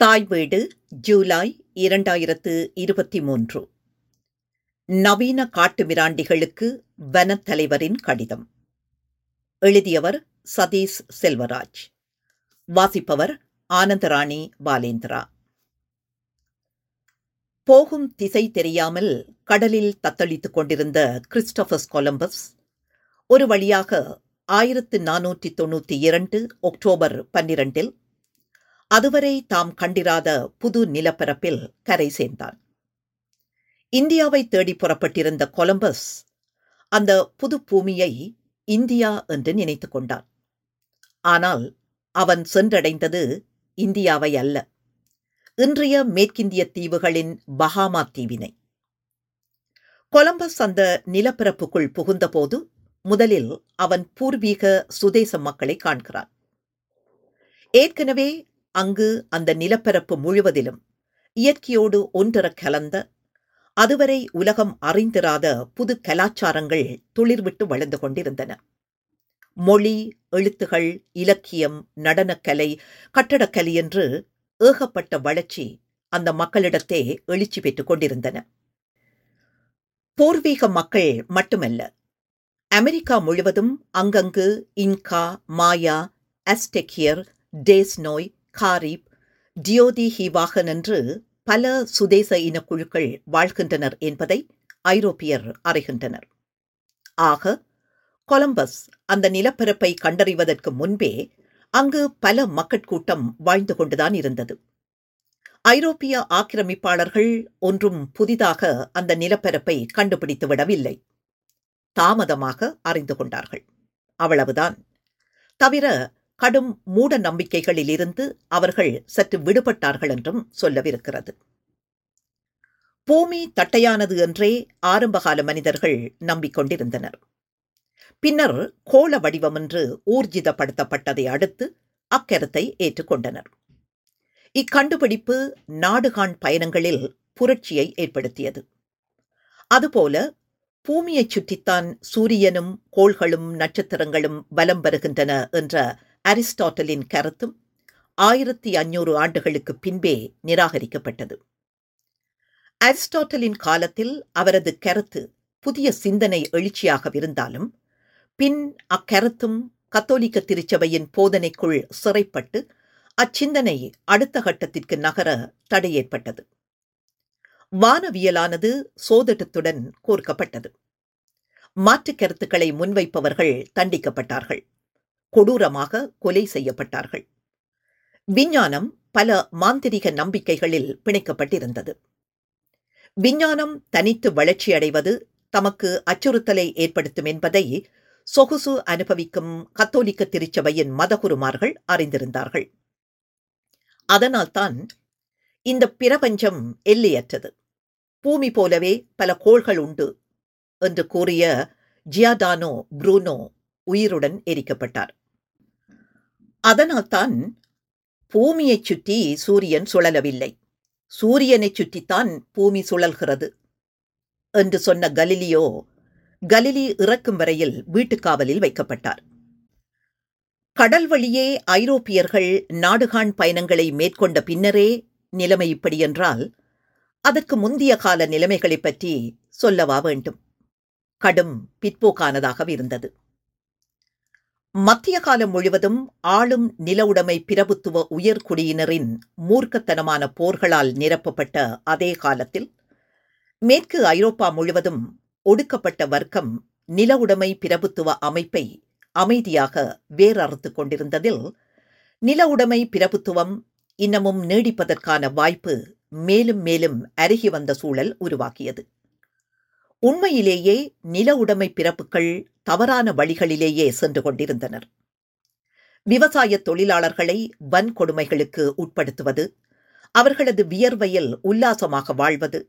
தாய் வீடு ஜூலை இரண்டாயிரத்து இருபத்தி மூன்று. நவீன காட்டுமிராண்டிகளுக்கு வனத்தலைவரின் கடிதம். எழுதியவர் சதீஷ் செல்வராஜ். வாசிப்பவர் ஆனந்தராணி பாலேந்திரா. போகும் திசை தெரியாமல் கடலில் தத்தளித்துக் கொண்டிருந்த கிறிஸ்டபஸ் கொலம்பஸ் ஒரு வழியாக ஆயிரத்து நானூற்றி தொண்ணூற்றி இரண்டு அக்டோபர் பன்னிரண்டில் அதுவரை தாம் கண்டிராத புது நிலப்பரப்பில் கரை சேர்ந்தான். இந்தியாவை தேடி புறப்பட்டிருந்த கொலம்பஸ் அந்த புது பூமியை இந்தியா என்று நினைத்துக் கொண்டான். ஆனால் அவன் சென்றடைந்தது இந்தியாவை அல்ல இன்றைய மேற்கிந்திய தீவுகளின் பஹாமா தீவினை. கொலம்பஸ் அந்த நிலப்பரப்புக்குள் புகுந்தபோது முதலில் அவன் பூர்வீக சுதேச மக்களை காண்கிறான். ஏற்கனவே அங்கு அந்த நிலப்பரப்பு முழுவதிலும். இயற்கையோடு ஒன்றரக் கலந்த அதுவரை உலகம் அறிந்திராத புது கலாச்சாரங்கள் துளிர்விட்டு வளர்ந்து கொண்டிருந்தன. மொழி எழுத்துகள் இலக்கியம் நடனக்கலை கட்டடக்கலை என்று ஏகப்பட்ட வளர்ச்சி அந்த மக்களிடத்தே எழுச்சி பெற்றுக் கொண்டிருந்தன. பூர்வீக மக்கள் மட்டுமல்ல அமெரிக்கா முழுவதும் அங்கங்கு இன்கா மாயா அஸ்டெக்கியர் டேஸ்னோய் காரிப் டியோதி ஹிவாகன் என்று பல சுதேச இனக்குழுக்கள் வாழ்கின்றனர் என்பதை ஐரோப்பியர் அறிகின்றனர். ஆக கொலம்பஸ் அந்த நிலப்பரப்பை கண்டறிவதற்கு முன்பே அங்கு பல மக்கட்கூட்டம் வாழ்ந்து கொண்டுதான் இருந்தது. ஐரோப்பிய ஆக்கிரமிப்பாளர்கள் ஒன்றும் புதிதாக அந்த நிலப்பரப்பை கண்டுபிடித்து விடவில்லை. தாமதமாக அறிந்து கொண்டார்கள். அவ்வளவுதான். தவிர கடும் மூட நம்பிக்கைகளிலிருந்து அவர்கள் சற்று விடுபட்டார்கள் என்றும் சொல்லவிருக்கிறது. பூமி தட்டையானது என்றே ஆரம்பகால மனிதர்கள் நம்பிக்கொண்டிருந்தனர். பின்னர் கோள வடிவம் என்று ஊர்ஜிதப்படுத்தப்பட்டதை அடுத்து அக்கருத்தை ஏற்றுக்கொண்டனர். இக்கண்டுபிடிப்பு நாடுகாண் பயணங்களில் புரட்சியை ஏற்படுத்தியது. அதுபோல பூமியைச் சுற்றித்தான் சூரியனும் கோள்களும் நட்சத்திரங்களும் வலம் வருகின்றன என்ற அரிஸ்டாட்டலின் கருத்தும் ஆயிரத்தி ஐநூறு ஆண்டுகளுக்கு பின்பே நிராகரிக்கப்பட்டது. அரிஸ்டாட்டலின் காலத்தில் அவரது கருத்து புதிய சிந்தனை எழுச்சியாகவிருந்தாலும் பின் அக்கருத்தும் கத்தோலிக்க திருச்சபையின் போதனைக்குள் சிறைப்பட்டு அச்சிந்தனை அடுத்த கட்டத்திற்கு நகர தடை ஏற்பட்டது வானவியலானது சோதட்டத்துடன் கோர்க்கப்பட்டது. மாற்றுக் கருத்துக்களை முன்வைப்பவர்கள் தண்டிக்கப்பட்டார்கள். கொடூரமாக கொலை செய்யப்பட்டார்கள். விஞ்ஞானம் பல மாந்திரிக நம்பிக்கைகளில் பிணைக்கப்பட்டிருந்தது. விஞ்ஞானம் தனித்து வளர்ச்சியடைவது தமக்கு அச்சுறுத்தலை ஏற்படுத்தும் என்பதை சொகுசு அனுபவிக்கும் கத்தோலிக்க திருச்சபையின் மதகுருமார்கள் அறிந்திருந்தார்கள். அதனால்தான் இந்த பிரபஞ்சம் எல்லையற்றது. பூமி போலவே பல கோள்கள் உண்டு என்று கூறிய ஜியாடானோ ப்ரூனோ உயிருடன் எரிக்கப்பட்டார். அதனால்தான் பூமியைச் சுற்றி சூரியன் சுழலவில்லை. சூரியனைச் சுற்றித்தான் பூமி சுழல்கிறது என்று சொன்ன கலிலியோ கலிலி இறக்கும் வரையில் வீட்டுக்காவலில் வைக்கப்பட்டார். கடல் வழியே ஐரோப்பியர்கள் நாடுகாண் பயணங்களை மேற்கொண்ட பின்னரே நிலைமை இப்படி என்றால் அதற்கு முந்திய கால நிலைமைகளைப் பற்றி சொல்லவா வேண்டும்? கடும் பிற்போக்கானதாக இருந்தது. மத்திய காலம் முழுவதும் ஆளும் நில உடைமை பிரபுத்துவ உயர்குடியினரின் மூர்க்கத்தனமான போர்களால் நிரப்பப்பட்ட அதே காலத்தில் மேற்கு ஐரோப்பா முழுவதும் ஒடுக்கப்பட்ட வர்க்கம் நில உடைமை பிரபுத்துவ அமைப்பை அமைதியாக வேறறுத்து கொண்டிருந்ததில் நில உடைமை பிரபுத்துவம் இன்னமும் நீடிப்பதற்கான வாய்ப்பு மேலும் மேலும் அருகி வந்த சூழல் உருவாக்கியது. உண்மையிலேயே நில உடைமை பிறப்புகள் தவறான வழிகளிலேயே சென்று கொண்டிருந்தனர். விவசாய தொழிலாளர்களை வன்கொடுமைகளுக்கு உட்படுத்துவது அவர்களது வியர்வையில் உல்லாசமாக வாழ்வது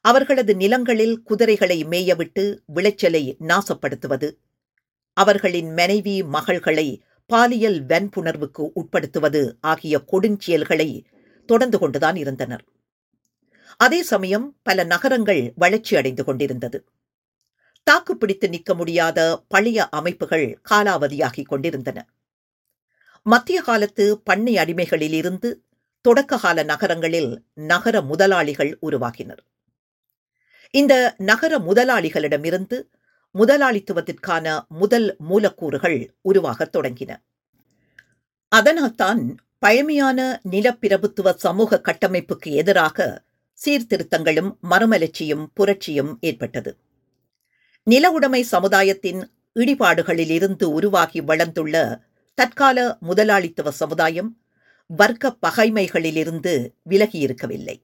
அவர்களது நிலங்களில் குதிரைகளை மேயவிட்டு விளைச்சலை நாசப்படுத்துவது அவர்களின் மனைவி மகள்களை பாலியல் வன்புணர்வுக்கு உட்படுத்துவது ஆகிய கொடுஞ்செயல்களை தொடர்ந்து கொண்டுதான் இருந்தனர். அதே சமயம் பல நகரங்கள் வளர்ச்சி அடைந்து கொண்டிருந்தது. தாக்குப்பிடித்து நிற்க முடியாத பழைய அமைப்புகள் காலாவதியாகிக் கொண்டிருந்தன. மத்திய காலத்து பண்ணை அடிமைகளிலிருந்து தொடக்ககால நகரங்களில் நகர முதலாளிகள் உருவாகினர். இந்த நகர முதலாளிகளிடமிருந்து முதலாளித்துவத்திற்கான முதல் மூலக்கூறுகள் உருவாகத் தொடங்கின. அதனால்தான் பழமையான நிலப்பிரபுத்துவ சமூக கட்டமைப்புக்கு எதிராக சீர்திருத்தங்களும் மறுமலர்ச்சியும் புரட்சியும் ஏற்பட்டது. நில உடைமை சமுதாயத்தின் இடிபாடுகளிலிருந்து உருவாகி வளர்ந்துள்ள தற்கால முதலாளித்துவ சமுதாயம் வர்க்க பகைமைகளிலிருந்து விலகியிருக்கவில்லை.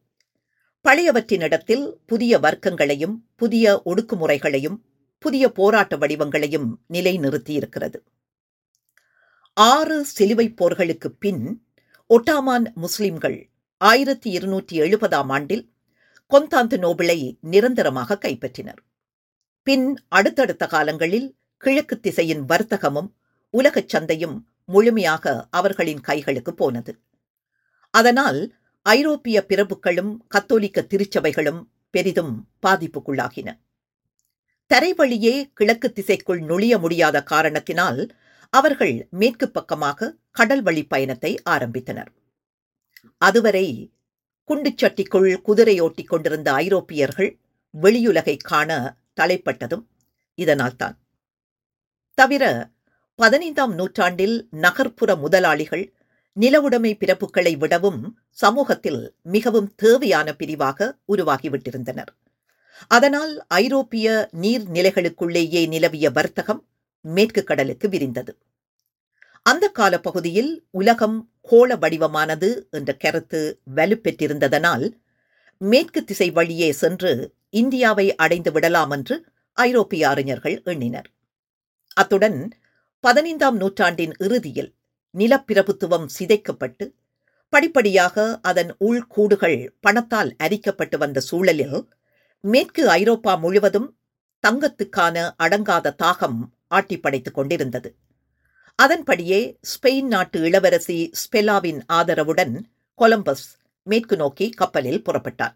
பழையவற்றினிடத்தில் புதிய வர்க்கங்களையும் புதிய ஒடுக்குமுறைகளையும் புதிய போராட்ட வடிவங்களையும் நிலைநிறுத்தியிருக்கிறது. ஆறு சிலுவைப் போர்களுக்கு பின் ஒட்டாமான் முஸ்லிம்கள் ஆயிரத்தி இருநூற்றி எழுபதாம் ஆண்டில் கொந்தாந்து நோபிளை நிரந்தரமாக கைப்பற்றினர். பின் அடுத்தடுத்த காலங்களில் கிழக்கு திசையின் வர்த்தகமும் உலகச் சந்தையும் முழுமையாக அவர்களின் கைகளுக்கு போனது. அதனால் ஐரோப்பிய பிரபுக்களும் கத்தோலிக்க திருச்சபைகளும் பெரிதும் பாதிப்புக்குள்ளாகின. தரைவழியே கிழக்கு திசைக்குள் நுழைய முடியாத காரணத்தினால் அவர்கள் மேற்கு பக்கமாக கடல் வழி பயணத்தை ஆரம்பித்தனர். அதுவரை குண்டுச்சட்டிக்குள் குதிரையோட்டிக் கொண்டிருந்த ஐரோப்பியர்கள் வெளியுலகை காண தலைப்பட்டதும் இதனால்தான். தவிர பதினைந்தாம் நூற்றாண்டில் நகர்ப்புற முதலாளிகள் நிலவுடைமை பிறப்புகளை விடவும் சமூகத்தில் மிகவும் தேவையான பிரிவாக உருவாகிவிட்டிருந்தனர். அதனால் ஐரோப்பிய நீர்நிலைகளுக்குள்ளேயே நிலவிய வர்த்தகம் மேற்கு கடலுக்கு விரிந்தது. அந்த கால பகுதியில் உலகம் கோள வடிவமானது என்ற கருத்து வலுப்பெற்றிருந்ததனால் மேற்கு திசை வழியே சென்று இந்தியாவை அடைந்து விடலாம் என்று ஐரோப்பிய அறிஞர்கள் எண்ணினர். அத்துடன் பதினைந்தாம் நூற்றாண்டின் இறுதியில் நிலப்பிரபுத்துவம் சிதைக்கப்பட்டு படிப்படியாக அதன் உள்கூடுகள் பணத்தால் அரிக்கப்பட்டு வந்த சூழலில் மேற்கு ஐரோப்பா முழுவதும் தங்கத்துக்கான அடங்காத தாகம் ஆட்டிப்படைத்துக் கொண்டிருந்தது. அதன்படியே ஸ்பெயின் நாட்டு இளவரசி ஸ்பெல்லாவின் ஆதரவுடன் கொலம்பஸ் மேற்கு நோக்கி கப்பலில் புறப்பட்டான்.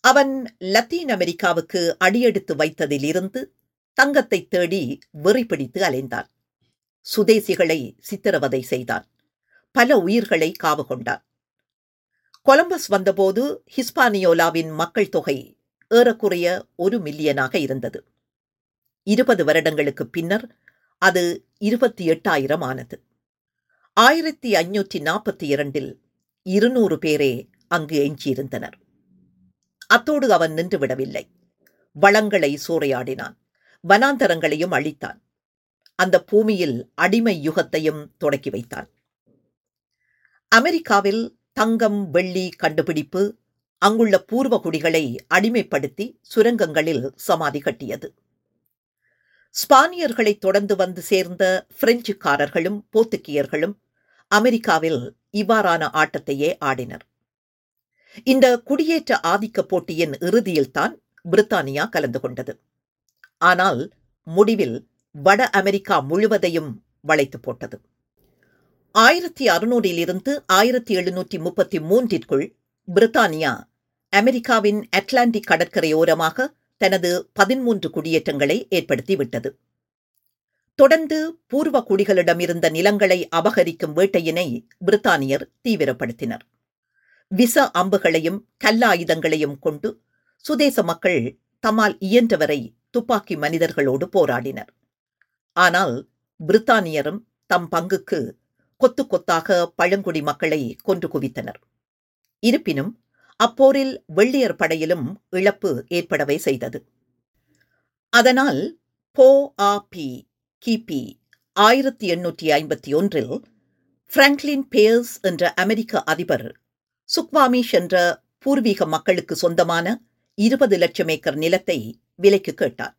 அவன் லத்தீன் அமெரிக்காவுக்கு அடியெடுத்து வைத்ததிலிருந்து தங்கத்தை தேடி வெறி பிடித்து அலைந்தான். சுதேசிகளை சித்திரவதை செய்தான். பல உயிர்களை காவு கொண்டான். கொலம்பஸ் வந்தபோது ஹிஸ்பானியோலாவின் மக்கள் தொகை ஏறக்குறைய ஒரு மில்லியனாக இருந்தது. இருபது வருடங்களுக்கு பின்னர் அது இருபத்தி எட்டாயிரம் ஆனது. ஆயிரத்தி ஐநூற்றி நாற்பத்தி இரண்டில் இருநூறு பேரே அங்கு எஞ்சியிருந்தனர். அத்தோடு அவன் நின்றுவிடவில்லை வளங்களை சூறையாடினான். வனாந்தரங்களையும் அழித்தான். அந்த பூமியில் அடிமை யுகத்தையும் தொடக்கி வைத்தான். அமெரிக்காவில் தங்கம் வெள்ளி கண்டுபிடிப்பு அங்குள்ள பூர்வ குடிகளை அடிமைப்படுத்தி சுரங்கங்களில் சமாதி கட்டியது. ஸ்பானியர்களை தொடர்ந்து வந்து சேர்ந்த பிரெஞ்சுக்காரர்களும் போர்த்துக்கியர்களும் அமெரிக்காவில் இவ்வாறான ஆட்டத்தையே ஆடினர். இந்த குடியேற்ற ஆதிக்க போட்டியின் இறுதியில்தான் பிரித்தானியா கலந்து கொண்டது. ஆனால் முடிவில் வட அமெரிக்கா முழுவதையும் வளைத்து போட்டது. ஆயிரத்தி அறுநூறிலிருந்து ஆயிரத்தி எழுநூற்றி முப்பத்தி மூன்றிற்குள் பிரித்தானியா அமெரிக்காவின் அட்லாண்டிக் கடற்கரையோரமாக தனது பதிமூன்று குடியேற்றங்களை ஏற்படுத்திவிட்டது. தொடர்ந்து பூர்வ குடிகளிடமிருந்த நிலங்களை அபகரிக்கும் வேட்டையினை பிரித்தானியர் தீவிரப்படுத்தினர். விச அம்புகளையும் கல்லாயுதங்களையும் கொண்டு சுதேச மக்கள் தம்மால் இயன்றவரை துப்பாக்கி மனிதர்களோடு போராடினர். ஆனால் பிரித்தானியரும் தம் பங்குக்கு கொத்து கொத்தாக பழங்குடி மக்களை கொன்று குவித்தனர். இருப்பினும் அப்போரில் வெள்ளையர் படையிலும் இழப்பு ஏற்படவே செய்தது. அதனால் போ ஆ பி கிபி ஆயிரத்தி எண்ணூற்றி ஐம்பத்தி ஒன்றில் பிராங்க்லின் பேர்ஸ் என்ற அமெரிக்க அதிபர் சுக்வாமிஷ் என்ற பூர்வீக மக்களுக்கு சொந்தமான இருபது லட்சம் ஏக்கர் நிலத்தை விலைக்கு கேட்டார்.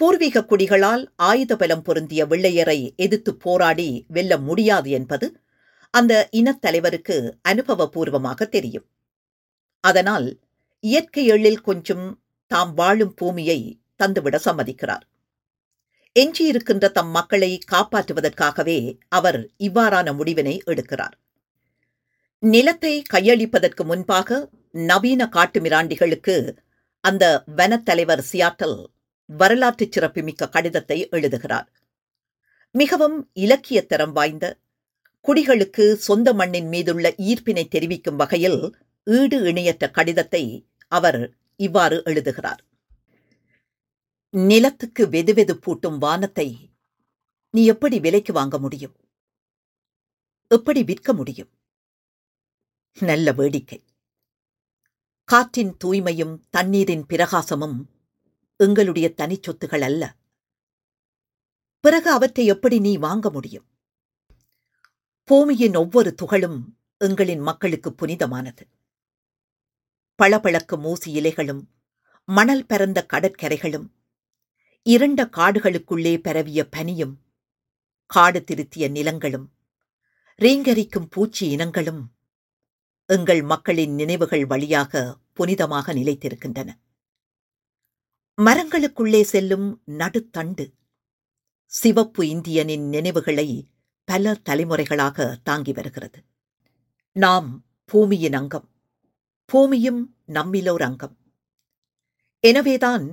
பூர்வீக குடிகளால் ஆயுத பலம் பொருந்திய வெள்ளையரை எதிர்த்து போராடி வெல்ல முடியாது என்பது அந்த இனத்தலைவருக்கு அனுபவபூர்வமாக தெரியும். அதனால் இயற்கை எழில் கொஞ்சம் தாம் வாழும் பூமியை தந்துவிட சம்மதிக்கிறார். எஞ்சியிருக்கின்ற தம் மக்களை காப்பாற்றுவதற்காகவே அவர் இவ்வாறான முடிவினை எடுக்கிறார். நிலத்தை கையளிப்பதற்கு முன்பாக நவீன காட்டுமிராண்டிகளுக்கு அந்த வனத்தலைவர் சியாட்டல் வரலாற்று சிறப்புமிக்க கடிதத்தை எழுதுகிறார். மிகவும் இலக்கியத்தரம் வாய்ந்த குடிகளுக்கு சொந்த மண்ணின் மீதுள்ள ஈர்ப்பினை தெரிவிக்கும் வகையில் ஈடு இணையற்ற கடிதத்தை அவர் இவ்வாறு எழுதுகிறார். நிலத்துக்கு வெதுவெது பூட்டும் வானத்தை நீ எப்படி விலைக்கு வாங்க முடியும்? எப்படி விற்க முடியும்? நல்ல வேடிக்கை. காற்றின் தூய்மையும் தண்ணீரின் பிரகாசமும் எங்களுடைய தனிச்சொத்துகள் அல்ல. பிறகு அவற்றை எப்படி நீ வாங்க முடியும்? பூமியின் ஒவ்வொரு துகளும் எங்களின் மக்களுக்கு புனிதமானது. பளபளக்கும் மூசி இலைகளும் மணல் பரந்த கடற்கரைகளும் இரண்ட காடுகளுக்குள்ளே பரவிய பனியும் காடு திருத்திய நிலங்களும் ரீங்கரிக்கும் பூச்சி இனங்களும் எங்கள் மக்களின் நினைவுகள் வழியாக புனிதமாக நிலைத்திருக்கின்றன. மரங்களுக்குள்ளே செல்லும் நடுத்தண்டு சிவப்பு இந்தியனின் நினைவுகளை பல தலைமுறைகளாக தாங்கி வருகிறது. நாம் பூமியின் அங்கம் பூமியும் நம்மிலோர் அங்கம். எனவேதான்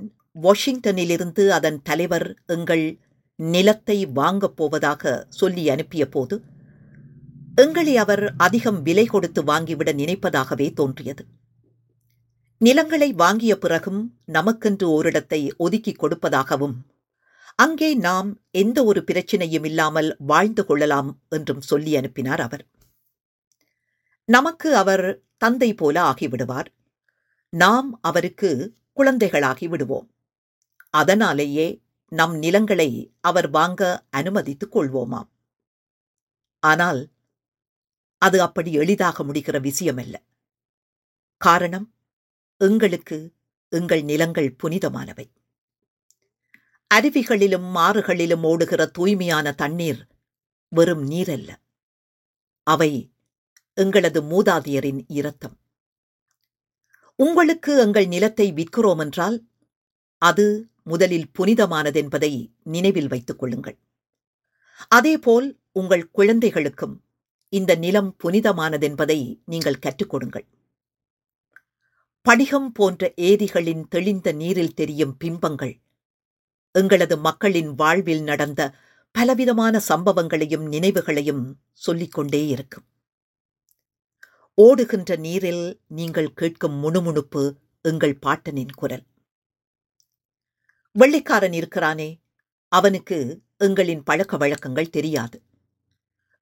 வாஷிங்டனிலிருந்து அதன் தலைவர் எங்கள் நிலத்தை வாங்கப் போவதாக சொல்லி அனுப்பிய போது எங்களை அவர் அதிகம் விலை கொடுத்து வாங்கிவிட நினைப்பதாகவே தோன்றியது. நிலங்களை வாங்கிய பிறகும் நமக்கென்று ஓரிடத்தை ஒதுக்கிக் கொடுப்பதாகவும் அங்கே நாம் எந்த ஒரு பிரச்சனையும் இல்லாமல் வாழ்ந்து கொள்ளலாம் என்றும் சொல்லி அனுப்பினார் அவர். நமக்கு அவர் தந்தை போல ஆகிவிடுவார். நாம் அவருக்கு குழந்தைகளாகி விடுவோம். அதனாலேயே நம் நிலங்களை அவர் வாங்க அனுமதித்துக் கொள்வோமாம். ஆனால் அது அப்படி எளிதாக முடிகிற விஷயமல்ல. காரணம் எங்களுக்கு எங்கள் நிலங்கள் புனிதமானவை. அருவிகளிலும் ஆறுகளிலும் ஓடுகிற தூய்மையான தண்ணீர் வெறும் நீரல்ல. அவை எங்களது மூதாதையரின் இரத்தம். உங்களுக்கு எங்கள் நிலத்தை விற்கிறோம் என்றால் அது முதலில் புனிதமானதென்பதை நினைவில் வைத்துக் கொள்ளுங்கள். அதேபோல் உங்கள் குழந்தைகளுக்கும் இந்த நிலம் புனிதமானதென்பதை நீங்கள் கற்றுக் கொடுங்கள். படிகம் போன்ற ஏரிகளின் தெளிந்த நீரில் தெரியும் பிம்பங்கள் எங்களது மக்களின் வாழ்வில் நடந்த பலவிதமான சம்பவங்களையும் நினைவுகளையும் சொல்லிக்கொண்டே இருக்கும். ஓடுகின்ற நீரில் நீங்கள் கேட்கும் முணுமுணுப்பு எங்கள் பாட்டனின் குரல். வெள்ளைக்காரன் இருக்கிறானே அவனுக்கு எங்களின் பழக்க வழக்கங்கள் தெரியாது.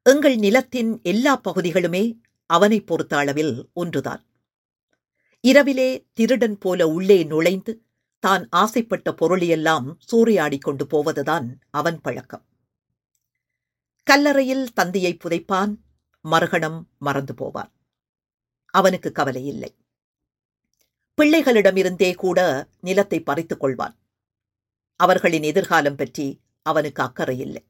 எங்கள் நிலத்தின் எல்லா பகுதிகளுமே அவனை பொறுத்த அளவில் ஒன்றுதான். இரவிலே திருடன் போல உள்ளே நுழைந்து தான் ஆசைப்பட்ட பொருளையெல்லாம் சூறையாடி கொண்டு போவதுதான் அவன் பழக்கம். கல்லறையில் தந்தையை புதைப்பான் மறுகணம் மறந்து போவான். அவனுக்கு கவலை இல்லை பிள்ளைகளிடமிருந்தே கூட நிலத்தை பறித்துக் கொள்வான். அவர்களின் எதிர்காலம் பற்றி அவனுக்கு அக்கறை இல்லை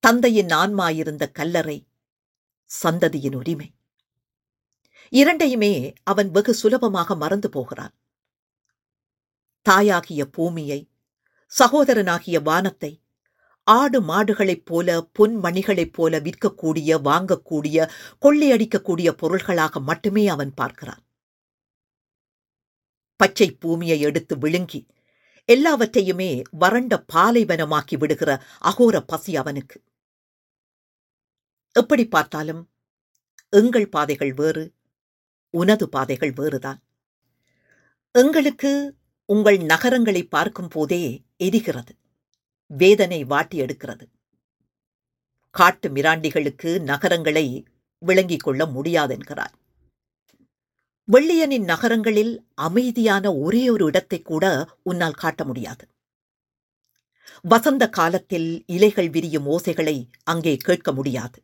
தந்தையின் ஆன்மாயிருந்த கல்லறை சந்ததியின் உரிமை. இரண்டையுமே அவன் வெகு சுலபமாக மறந்து போகிறான். தாயாகிய பூமியை சகோதரனாகிய வானத்தை ஆடு மாடுகளைப் போல பொன் மணிகளைப் போல விற்கக்கூடிய வாங்கக்கூடிய கொள்ளையடிக்கக்கூடிய பொருள்களாக மட்டுமே அவன் பார்க்கிறான். பச்சை பூமியை எடுத்து விழுங்கி எல்லாவற்றையுமே வறண்ட பாலைவனமாக்கி விடுகிற அகோர பசி அவனுக்கு. எப்படி பார்த்தாலும் எங்கள் பாதைகள் வேறு உனது பாதைகள் வேறுதான். எங்களுக்கு உங்கள் நகரங்களை பார்க்கும் போதே எரிகிறது. வேதனை வாட்டி எடுக்கிறது. காட்டு மிராண்டிகளுக்கு நகரங்களை விளங்கிக் கொள்ள முடியாதென்கிறார். வெள்ளியனின் நகரங்களில் அமைதியான ஒரே ஒரு இடத்தை கூட உன்னால் காட்ட முடியாது. வசந்த காலத்தில் இலைகள் விரியும் ஓசைகளை அங்கே கேட்க முடியாது.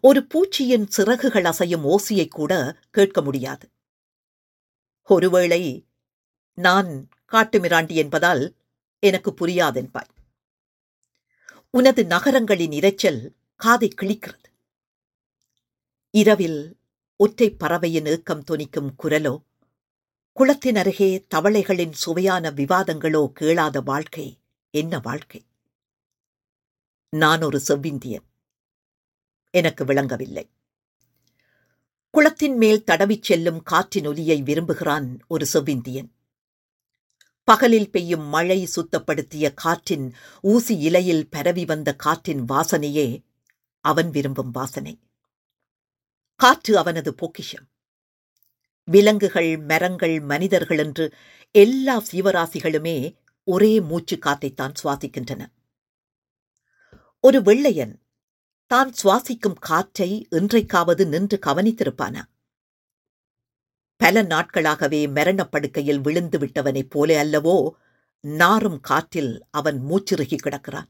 ஒரு பூச்சியின் சிறகுகள் அசையும் ஓசையை கூட கேட்க முடியாது. ஒருவேளை நான் காட்டுமிராண்டி என்பதால் எனக்கு புரியாதென்பாய் உனது நகரங்களின் இரைச்சல் காதை கிழிக்கிறது. இரவில் ஒற்றை பறவையின் ஏக்கம் தொனிக்கும் குரலோ குளத்தின் அருகே தவளைகளின் சுவையான விவாதங்களோ கேளாத வாழ்க்கை என்ன வாழ்க்கை? நான் ஒரு செவ்விந்தியன். எனக்கு விளங்கவில்லை. குளத்தின் மேல் தடவிச் செல்லும் காற்றின் ஒலியை விரும்புகிறான் ஒரு செவ்விந்தியன். பகலில் பெய்யும் மழை சுத்தப்படுத்திய காற்றின் ஊசி இலையில் பரவி வந்த காற்றின் வாசனையே அவன் விரும்பும் வாசனை. காற்று அவனது பொக்கிஷம். விலங்குகள் மரங்கள் மனிதர்கள் என்று எல்லா சீவராசிகளுமே ஒரே மூச்சு காத்தைத்தான் சுவாசிக்கின்றன. ஒரு வெள்ளையன் தான் சுவாசிக்கும் காற்றை இன்றைக்காவது நின்று கவனித்திருப்பானா? பல நாட்களாகவே மரணப்படுக்கையில் விழுந்து விட்டவனைப் போல அல்லவோ நாரும் காற்றில் அவன் மூச்சிறுகி கிடக்கிறான்.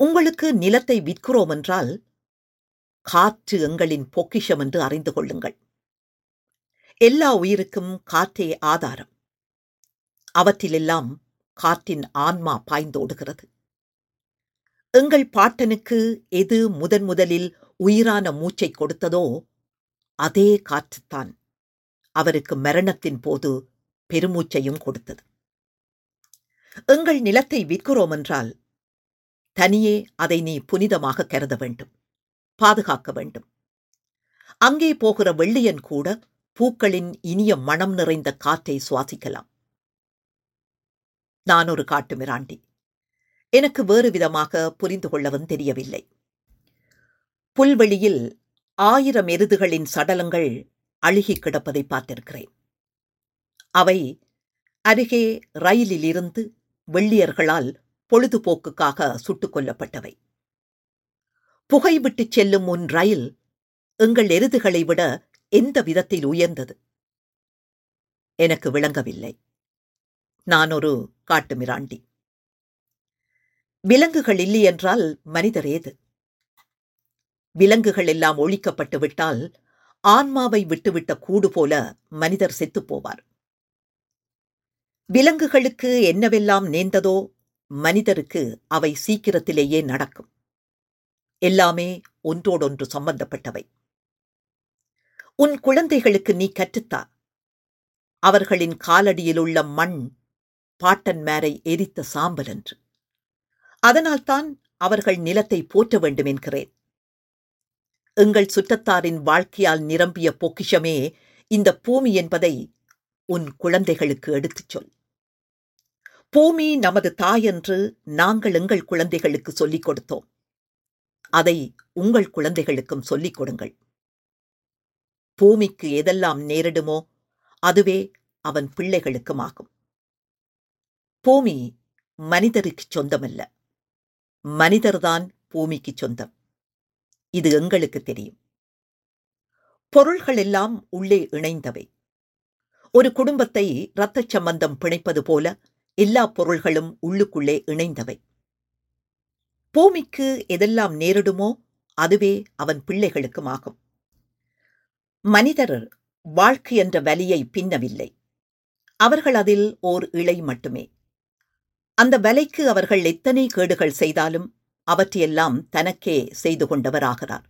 உங்களுக்கு நிலத்தை விற்கிறோம் என்றால் காற்று எங்களின் பொக்கிஷம் என்று அறிந்து கொள்ளுங்கள். எல்லா உயிருக்கும் காற்றே ஆதாரம். அவற்றிலெல்லாம் காற்றின் ஆன்மா பாய்ந்தோடுகிறது. எங்கள் பாட்டனுக்கு எது முதன் முதலில் உயிரான மூச்சை கொடுத்ததோ அதே காற்றுத்தான் அவருக்கு மரணத்தின் போது பெருமூச்சையும் கொடுத்தது. எங்கள் நிலத்தை விற்கிறோம் என்றால் தனியே அதை நீ புனிதமாக கருத வேண்டும் பாதுகாக்க வேண்டும். அங்கே போகிற வெள்ளியன் கூட பூக்களின் இனிய மனம் நிறைந்த காற்றை சுவாசிக்கலாம். நான் ஒரு காட்டு மிராண்டி. எனக்கு வேறு விதமாக புரிந்து கொள்ளவும் தெரியவில்லை. புல்வெளியில் ஆயிரம் எருதுகளின் சடலங்கள் அழுகி கிடப்பதை பார்த்திருக்கிறேன். அவை அருகே ரயிலில் இருந்து வெள்ளியர்களால் பொழுதுபோக்குக்காக சுட்டுக் கொல்லப்பட்டவை. புகை விட்டுச் செல்லும் உன் ரயில் எங்கள் எருதுகளை விட எந்த விதத்தில் உயர்ந்தது? எனக்கு விளங்கவில்லை. நான் ஒரு காட்டுமிராண்டி. விலங்குகள் இல்லை என்றால் மனிதர் ஏது? விலங்குகள் எல்லாம் ஒழிக்கப்பட்டு விட்டால் ஆன்மாவை விட்டுவிட்ட கூடு போல மனிதர் செத்துப் போவார். விலங்குகளுக்கு என்னவெல்லாம் நேர்ந்ததோ மனிதருக்கு அவை சீக்கிரத்திலேயே நடக்கும். எல்லாமே ஒன்றோடொன்று சம்பந்தப்பட்டவை. உன் குழந்தைகளுக்கு நீ கற்றுத்தா. அவர்களின் காலடியில் உள்ள மண் பாட்டன்மாரை எரித்த சாம்பல் என்று அதனால்தான் அவர்கள் நிலத்தை போற்ற வேண்டும் என்கிறேன் எங்கள் சுற்றத்தாரின் வாழ்க்கையால் நிரம்பிய பொக்கிஷமே இந்த பூமி என்பதை உன் குழந்தைகளுக்கு எடுத்துச் சொல். பூமி நமது தாய் என்று நாங்கள் எங்கள் குழந்தைகளுக்கு சொல்லிக் கொடுத்தோம். அதை உங்கள் குழந்தைகளுக்கும் சொல்லிக் கொடுங்கள். பூமிக்கு எதெல்லாம் நேரிடுமோ அதுவே அவன் பிள்ளைகளுக்கும் ஆகும். பூமி மனிதருக்கு சொந்தமல்ல. மனிதர்தான் பூமிக்கு சொந்தம். இது எங்களுக்கு தெரியும். பொருள்கள் எல்லாம் உள்ளே இணைந்தவை. ஒரு குடும்பத்தை இரத்த சம்பந்தம் பிணைப்பது போல எல்லா பொருள்களும் உள்ளுக்குள்ளே இணைந்தவை. பூமிக்கு எதெல்லாம் நேரிடுமோ அதுவே அவன் பிள்ளைகளுக்கும் ஆகும். மனிதர் வாழ்க்கை என்ற வலியை பின்னவில்லை. அவர்கள் அதில் ஓர் இழை மட்டுமே. அந்த வலைக்கு அவர்கள் எத்தனை கேடுகள் செய்தாலும் அவற்றையெல்லாம் தனக்கே செய்து கொண்டவராகிறார்.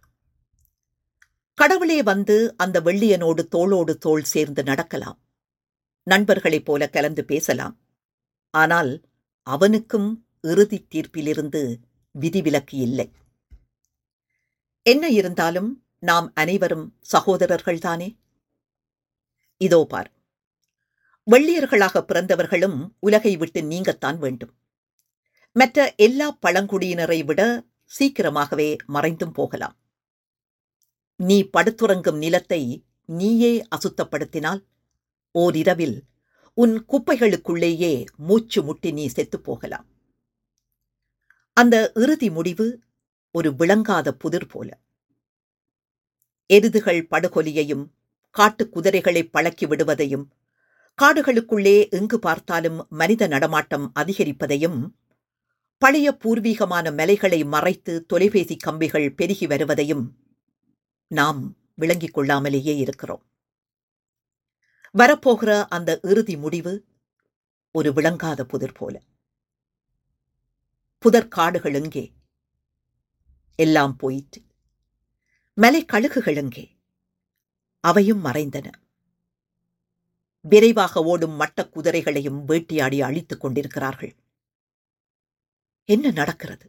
கடவுளே வந்து அந்த வெள்ளியனோடு தோளோடு தோள் சேர்ந்து நடக்கலாம். நண்பர்களைப் போல கலந்து பேசலாம். ஆனால் அவனுக்கும் இறுதி தீர்ப்பிலிருந்து விதிவிலக்கு இல்லை. என்ன இருந்தாலும் நாம் அனைவரும் சகோதரர்கள்தானே? இதோ பார். வெள்ளியர்களாக பிறந்தவர்களும் உலகை விட்டு நீங்கத்தான் வேண்டும். மற்ற எல்லா பழங்குடியினரை விட சீக்கிரமாகவே மறைந்தும் போகலாம். நீ படுத்துறங்கும் நிலத்தை நீயே அசுத்தப்படுத்தினால் ஓரிரவில் உன் குப்பைகளுக்குள்ளேயே மூச்சு முட்டி நீ செத்து போகலாம். அந்த இறுதி முடிவு ஒரு விளங்காத புதிர் போல. எருதுகள் படுகொலியையும் காட்டுக் குதிரைகளை பழக்கி விடுவதையும் காடுகளுக்குள்ளே எங்கு பார்த்தாலும் மனித நடமாட்டம் அதிகரிப்பதையும் பழைய பூர்வீகமான மலைகளை மறைத்து தொலைபேசி கம்பிகள் பெருகி வருவதையும் நாம் விளங்கிக் கொள்ளாமலேயே இருக்கிறோம். வரப்போகிற அந்த இறுதி முடிவு ஒரு விளங்காத புதிர் போல. புதற்காடுகள் எங்கே? எல்லாம் போயிற்று. மலை கழுகுகள் எங்கே? அவையும் மறைந்தன. விரைவாக ஓடும் மட்டக் குதிரைகளையும் வேட்டியாடி அழித்துக் கொண்டிருக்கிறார்கள். என்ன நடக்கிறது?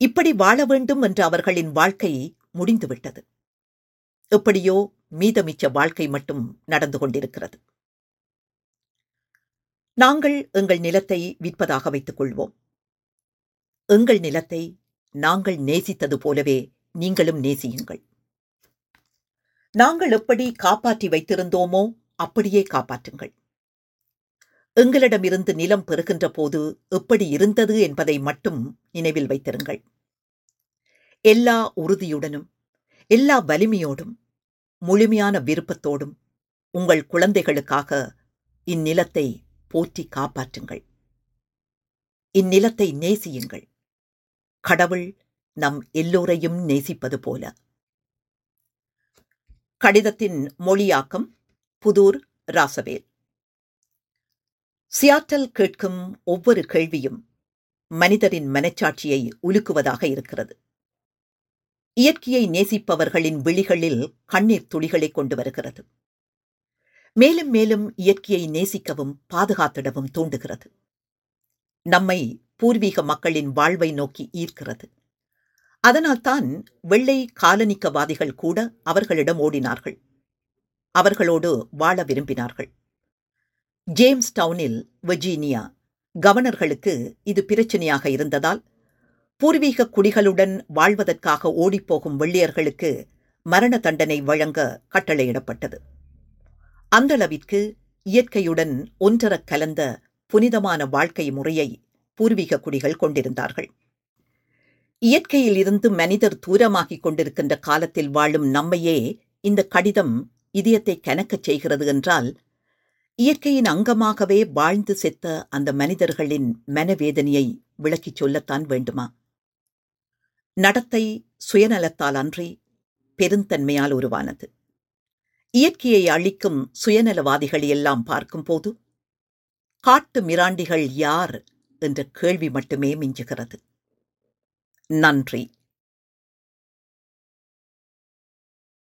இப்படி வாழ வேண்டும் என்ற அவர்களின் வாழ்க்கை முடிந்துவிட்டது. எப்படியோ மீதமிச்ச வாழ்க்கை மட்டும் நடந்து கொண்டிருக்கிறது. நாங்கள் எங்கள் நிலத்தை விற்பதாக வைத்துக் கொள்வோம். எங்கள் நிலத்தை நாங்கள் நேசித்தது போலவே நீங்களும் நேசியுங்கள். நாங்கள் எப்படி காப்பாற்றி வைத்திருந்தோமோ அப்படியே காப்பாற்றுங்கள். எங்களிடமிருந்து நிலம் பெறுகின்ற போது எப்படி இருந்தது என்பதை மட்டும் நினைவில் வைத்திருங்கள். எல்லா உறுதியுடனும் எல்லா வலிமையோடும் முழுமையான விருப்பத்தோடும் உங்கள் குழந்தைகளுக்காக இந்நிலத்தை போற்றி காப்பாற்றுங்கள். இந்நிலத்தை நேசியுங்கள். கடவுள் நம் எல்லோரையும் நேசிப்பது போல. கடிதத்தின் மொழியாக்கம் புதூர் ராசவேல். சியாட்டல் கேட்கும் ஒவ்வொரு கேள்வியும் மனிதரின் மனச்சாட்சியை உலுக்குவதாக இருக்கிறது. இயற்கையை நேசிப்பவர்களின் விழிகளில் கண்ணீர் துளிகளை கொண்டு வருகிறது. மேலும் மேலும் இயற்கையை நேசிக்கவும் பாதுகாத்திடவும் தூண்டுகிறது. நம்மை பூர்வீக மக்களின் வாழ்வை நோக்கி ஈர்க்கிறது. அதனால்தான் வெள்ளை காலனிக்கவாதிகள் கூட அவர்களிடம் ஓடினார்கள். அவர்களோடு வாழ விரும்பினார்கள். ஜேம்ஸ் டவுனில் வெர்ஜீனியா கவர்னர்களுக்கு இது பிரச்சனையாக இருந்ததால் பூர்வீக குடிகளுடன் வாழ்வதற்காக ஓடிப்போகும் வெள்ளையர்களுக்கு மரண தண்டனை வழங்க கட்டளையிடப்பட்டது. அந்தளவிற்கு இயற்கையுடன் ஒன்றரக் கலந்த புனிதமான வாழ்க்கை முறையை பூர்வீக குடிகள் கொண்டிருந்தார்கள். இயற்கையில் இருந்து மனிதர் தூரமாகிக் கொண்டிருக்கின்ற காலத்தில் வாழும் நம்மையே இந்த கடிதம் இதயத்தை கனக்கச் செய்கிறது என்றால் இயற்கையின் அங்கமாகவே வாழ்ந்து செத்த அந்த மனிதர்களின் மனவேதனையை விளக்கிச் சொல்லத்தான் வேண்டுமா? நடத்தை சுயநலத்தால் அன்றி பெருந்தன்மையால் உருவானது. இயற்கையை அழிக்கும் சுயநலவாதிகளை எல்லாம் பார்க்கும்போது காட்டு மிராண்டிகள் யார்? என்ற கேள்வி மட்டுமே மிஞ்சுகிறது. நன்றி.